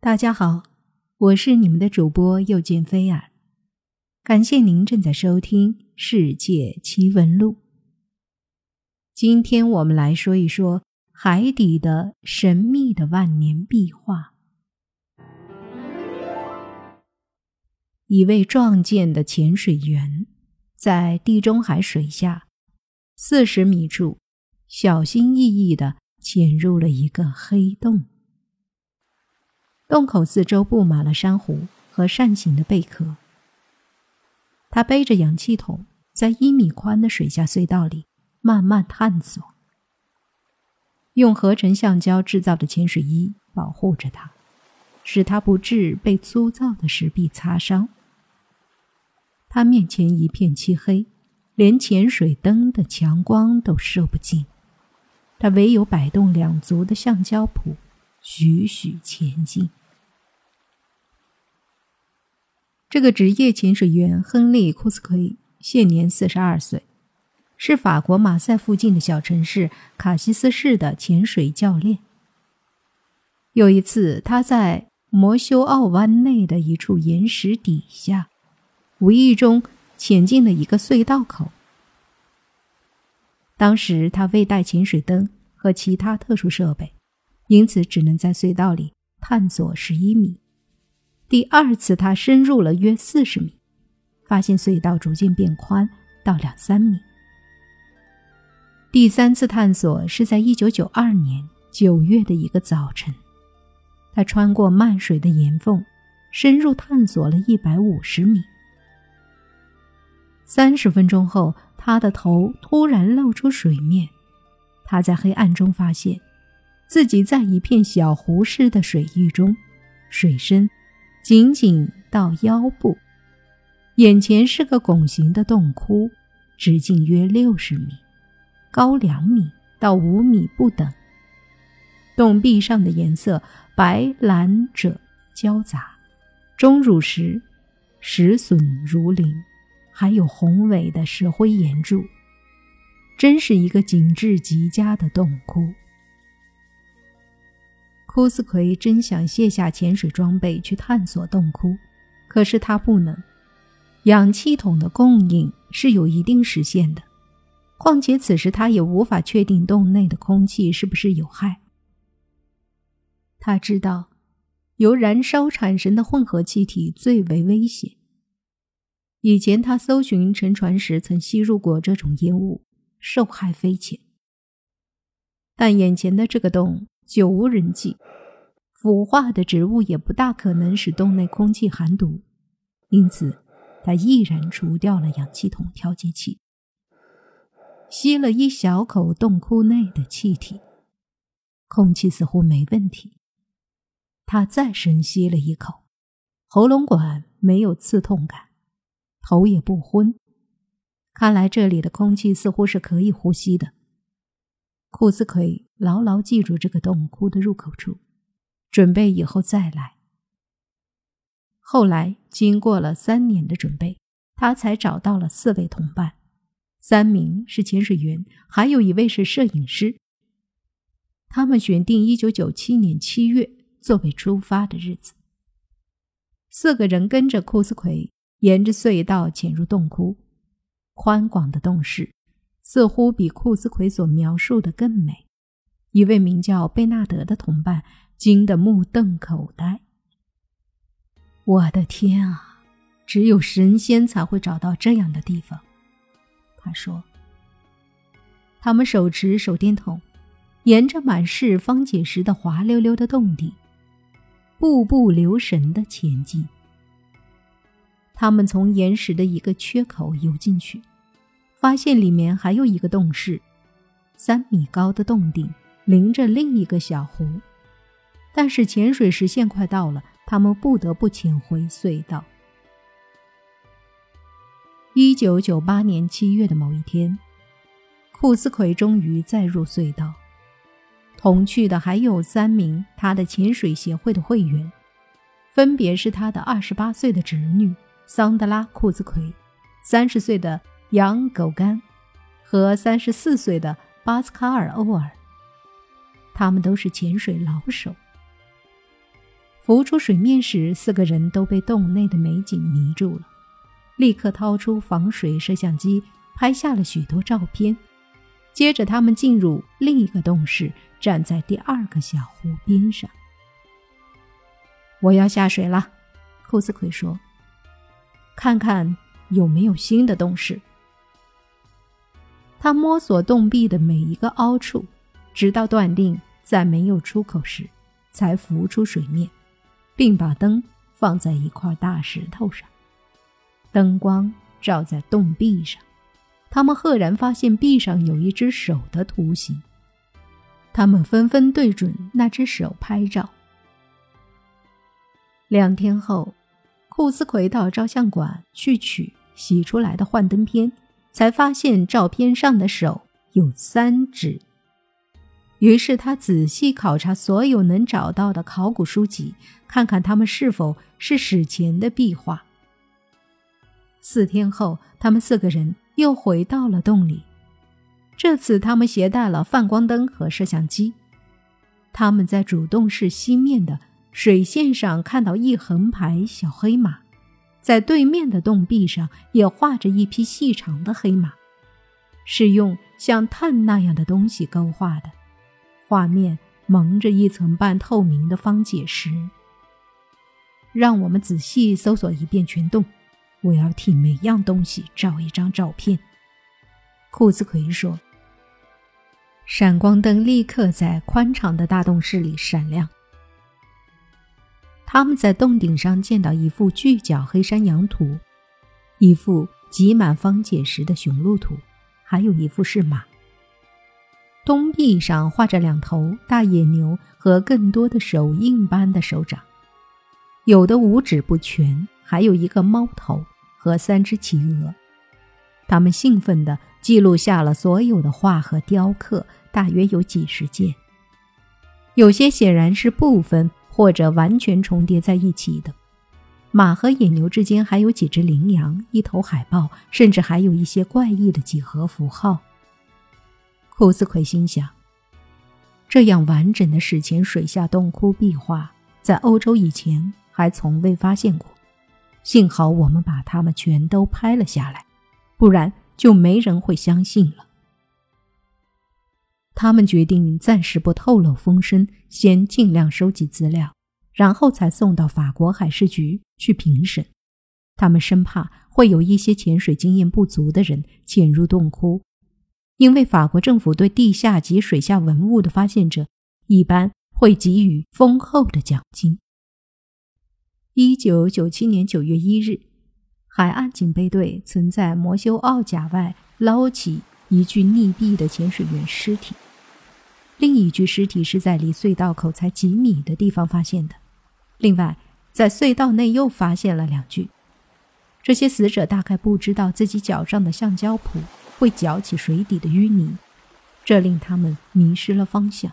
大家好，我是你们的主播又见菲儿，感谢您正在收听《世界奇闻录》。今天我们来说一说海底的神秘的万年壁画。一位壮健的潜水员在地中海水下四十米处，小心翼翼地潜入了一个黑洞。洞口四周布满了珊瑚和扇形的贝壳。他背着氧气筒，在一米宽的水下隧道里慢慢探索，用合成橡胶制造的潜水衣保护着他，使他不致被粗糙的石壁擦伤。他面前一片漆黑，连潜水灯的强光都射不进，他唯有摆动两足的橡胶蹼，徐徐前进。这个职业潜水员亨利·库斯奎现年四十二岁，是法国马赛附近的小城市卡西斯市的潜水教练。有一次，他在摩修奥湾内的一处岩石底下，无意中潜进了一个隧道口。当时他未带潜水灯和其他特殊设备，因此只能在隧道里探索十一米。第二次，他深入了约四十米，发现隧道逐渐变宽到两三米。第三次探索是在一九九二年九月的一个早晨，他穿过漫水的岩缝，深入探索了一百五十米。三十分钟后，他的头突然露出水面，他在黑暗中发现自己在一片小湖似的水域中，水深。仅仅到腰部，眼前是个拱形的洞窟，直径约六十米，高两米到五米不等。洞壁上的颜色白蓝赭交杂，钟乳石石笋如林，还有宏伟的石灰岩柱，真是一个景致极佳的洞窟。库斯奎真想卸下潜水装备去探索洞窟，可是他不能。氧气筒的供应是有一定时限的，况且此时他也无法确定洞内的空气是不是有害。他知道，由燃烧产生的混合气体最为危险。以前他搜寻沉船时曾吸入过这种烟雾，受害匪浅。但眼前的这个洞。久无人迹，腐化的植物也不大可能使洞内空气含毒，因此他毅然除掉了氧气筒调节器，吸了一小口洞窟内的气体，空气似乎没问题。他再深吸了一口，喉咙管没有刺痛感，头也不昏，看来这里的空气似乎是可以呼吸的。库斯奎牢牢记住这个洞窟的入口处，准备以后再来。后来经过了三年的准备，他才找到了四位同伴，三名是潜水员，还有一位是摄影师。他们选定一九九七年七月作为出发的日子。四个人跟着库斯奎沿着隧道潜入洞窟，宽广的洞室。似乎比库斯奎所描述的更美。一位名叫贝纳德的同伴惊得目瞪口呆。我的天啊！只有神仙才会找到这样的地方，他说。他们手持手电筒，沿着满是方解石的滑溜溜的洞底，步步留神地前进。他们从岩石的一个缺口游进去。发现里面还有一个洞室，三米高的洞顶临着另一个小湖，但是潜水时限快到了，他们不得不潜回隧道。一九九八年七月的某一天，库斯奎终于再入隧道，同去的还有三名他的潜水协会的会员，分别是他的二十八岁的侄女桑德拉·库斯奎，三十岁的。杨狗干和三十四岁的巴斯卡尔·欧尔，他们都是潜水老手。浮出水面时，四个人都被洞内的美景迷住了，立刻掏出防水摄像机拍下了许多照片。接着，他们进入另一个洞室，站在第二个小湖边上。我要下水了，库斯奎说：“看看有没有新的洞室。”他摸索洞壁的每一个凹处，直到断定在没有出口时，才浮出水面，并把灯放在一块大石头上。灯光照在洞壁上。他们赫然发现壁上有一只手的图形，他们纷纷对准那只手拍照。两天后，库斯奎到照相馆去取洗出来的幻灯片，才发现照片上的手有三指。于是他仔细考察所有能找到的考古书籍，看看他们是否是史前的壁画。四天后，他们四个人。又回到了洞里，这次他们携带了泛光灯和摄像机。他们在主洞室西面的水线上看到一横排小黑马，在对面的洞壁上也画着一匹细长的黑马，是用像碳那样的东西勾画的，画面蒙着一层半透明的方解石。让我们仔细搜索一遍全洞。我要替每样东西照一张照片。”库斯奎说。闪光灯立刻在宽敞的大洞室里闪亮。他们在洞顶上见到一幅巨角黑山羊图，一幅挤满方解石的雄鹿图，还有一幅是马。东壁上画着两头大野牛和更多的手印般的手掌，有的五指不全。还有一个猫头和三只企鹅，他们兴奋地记录下了所有的画和雕刻，大约有几十件。有些显然是部分或者完全重叠在一起的。马和野牛之间还有几只羚羊，一头海豹，甚至还有一些怪异的几何符号。库斯奎心想：这样完整的史前水下洞窟壁画，在欧洲以前还从未发现过。幸好我们把它们全都拍了下来，不然就没人会相信了。他们决定暂时不透露风声，先尽量收集资料，然后才送到法国海事局去评审。他们生怕会有一些潜水经验不足的人潜入洞窟，因为法国政府对地下及水下文物的发现者一般会给予丰厚的奖金。一九九七年九月一日，海岸警备队曾在摩修奥甲外捞起一具溺毙的潜水员尸体，另一具尸体是在离隧道口才几米的地方发现的。另外，在隧道内又发现了两具。这些死者大概不知道自己脚上的橡胶蹼会搅起水底的淤泥，这令他们迷失了方向。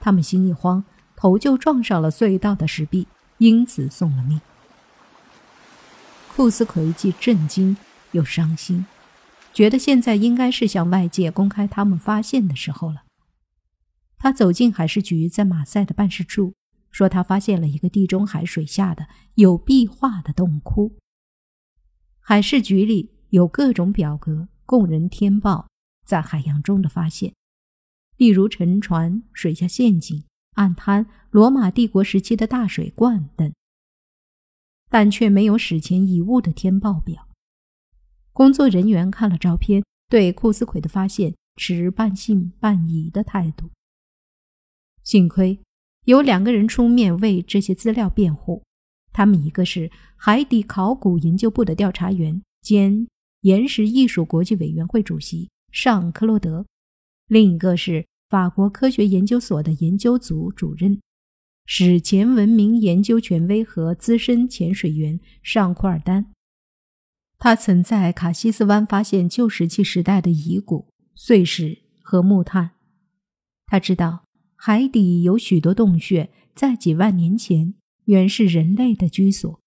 他们心一慌，头就撞上了隧道的石壁。因此送了命。库斯奎既震惊又伤心，觉得现在应该是向外界公开他们发现的时候了。他走进海事局在马赛的办事处，说他发现了一个地中海水下的有壁画的洞窟。海事局里有各种表格供人填报在海洋中的发现，例如沉船、水下陷阱。暗滩、罗马帝国时期的大水罐等，但却没有史前遗物的填报表。工作人员看了照片，对库斯奎的发现持半信半疑的态度。幸亏有两个人出面为这些资料辩护，他们一个是海底考古研究部的调查员兼岩石艺术国际委员会主席尚克洛德，另一个是。法国科学研究所的研究组主任、史前文明研究权威和资深潜水员尚库尔丹，他曾在卡西斯湾发现旧石器时代的遗骨、碎石和木炭。他知道海底有许多洞穴，在几万年前原是人类的居所。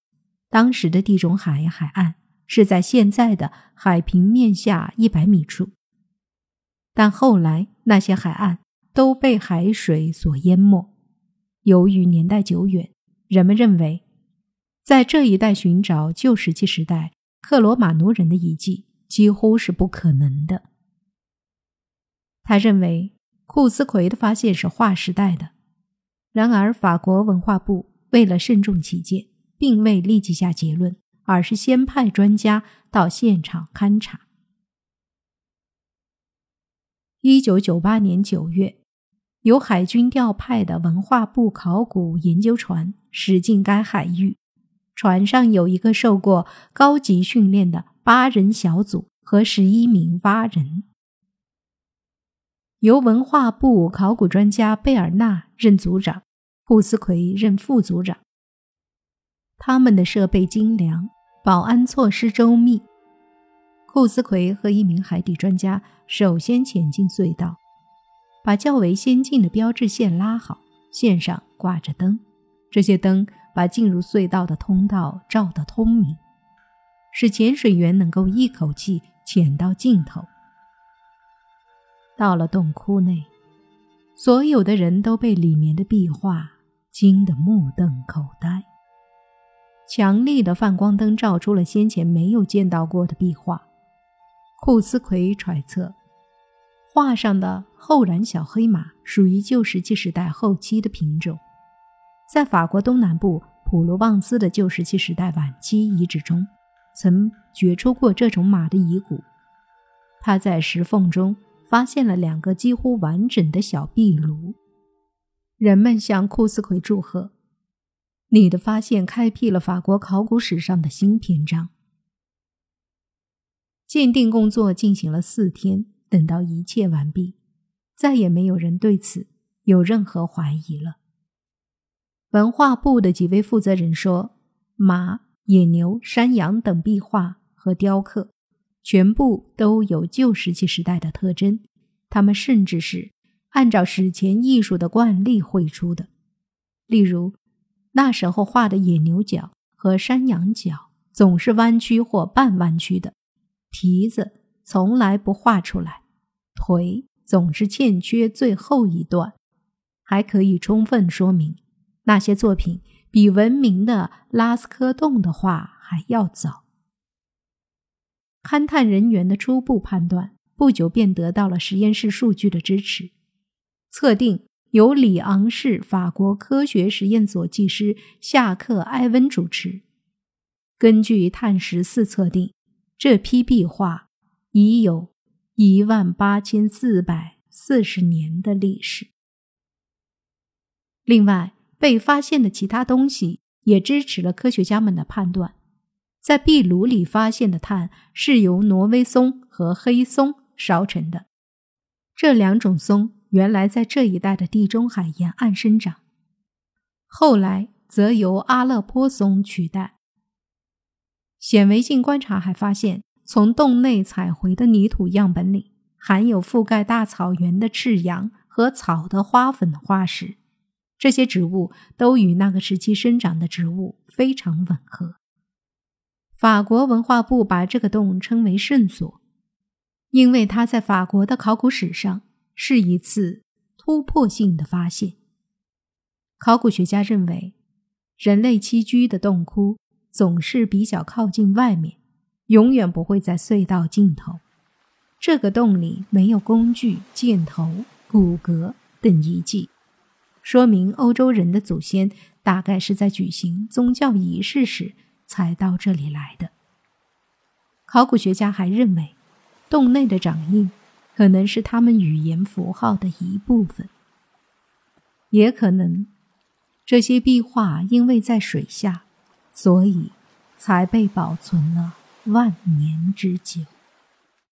当时的地中海海岸是在现在的海平面下一百米处。但后来那些海岸都被海水所淹没。由于年代久远，人们认为，在这一带寻找旧石器时代克罗马奴人的遗迹几乎是不可能的。他认为库斯奎的发现是划时代的。然而，法国文化部为了慎重起见，并未立即下结论，而是先派专家到现场勘察。一九九八年九月。由海军调派的文化部考古研究船驶进该海域，船上有一个受过高级训练的八人小组和十一名蛙人。由文化部考古专家贝尔纳任组长，库斯奎任副组长。他们的设备精良，保安措施周密。库斯奎和一名海底专家首先潜进隧道。把较为先进的标志线拉好，线上挂着灯，这些灯把进入隧道的通道照得通明，使潜水员能够一口气潜到尽头。到了洞窟内，所有的人都被里面的壁画惊得目瞪口呆。强力的泛光灯照出了先前没有见到过的壁画。库斯奎揣测。画上的后蓝小黑马属于旧石器时代后期的品种，在法国东南部普罗旺斯的旧石器时代晚期遗址中，曾掘出过这种马的遗骨。它在石缝中发现了两个几乎完整的小壁炉。人们向库斯奎祝贺：“你的发现开辟了法国考古史上的新篇章。”鉴定工作进行了四天。等到一切完毕，再也没有人对此有任何怀疑了。文化部的几位负责人说：“马、野牛、山羊等壁画和雕刻，全部都有旧石器时代的特征。他们甚至是按照史前艺术的惯例绘出的。例如，那时候画的野牛角和山羊角总是弯曲或半弯曲的，蹄子。”从来不画出来，腿总是欠缺最后一段，还可以充分说明那些作品比闻名的拉斯科洞的画还要早。勘探人员的初步判断不久便得到了实验室数据的支持，测定由里昂市法国科学实验所技师夏克·埃温主持。根据碳十四测定，这批壁画。已有一万八千四百四十年的历史。另外，被发现的其他东西也支持了科学家们的判断。在壁炉里发现的碳是由挪威松和黑松烧成的，这两种松原来在这一带的地中海沿岸生长，后来则由阿勒颇松取代。显微镜观察还发现。从洞内采回的泥土样本里，含有覆盖大草原的赤杨和草的花粉化石，这些植物都与那个时期生长的植物非常吻合。法国文化部把这个洞称为圣所，因为它在法国的考古史上是一次突破性的发现。考古学家认为，人类栖居的洞窟总是比较靠近外面。永远不会在隧道尽头。这个洞里没有工具、箭头、骨骼等遗迹，说明欧洲人的祖先大概是在举行宗教仪式时才到这里来的。考古学家还认为，洞内的掌印可能是他们语言符号的一部分，也可能这些壁画因为在水下，所以才被保存了。万年之久。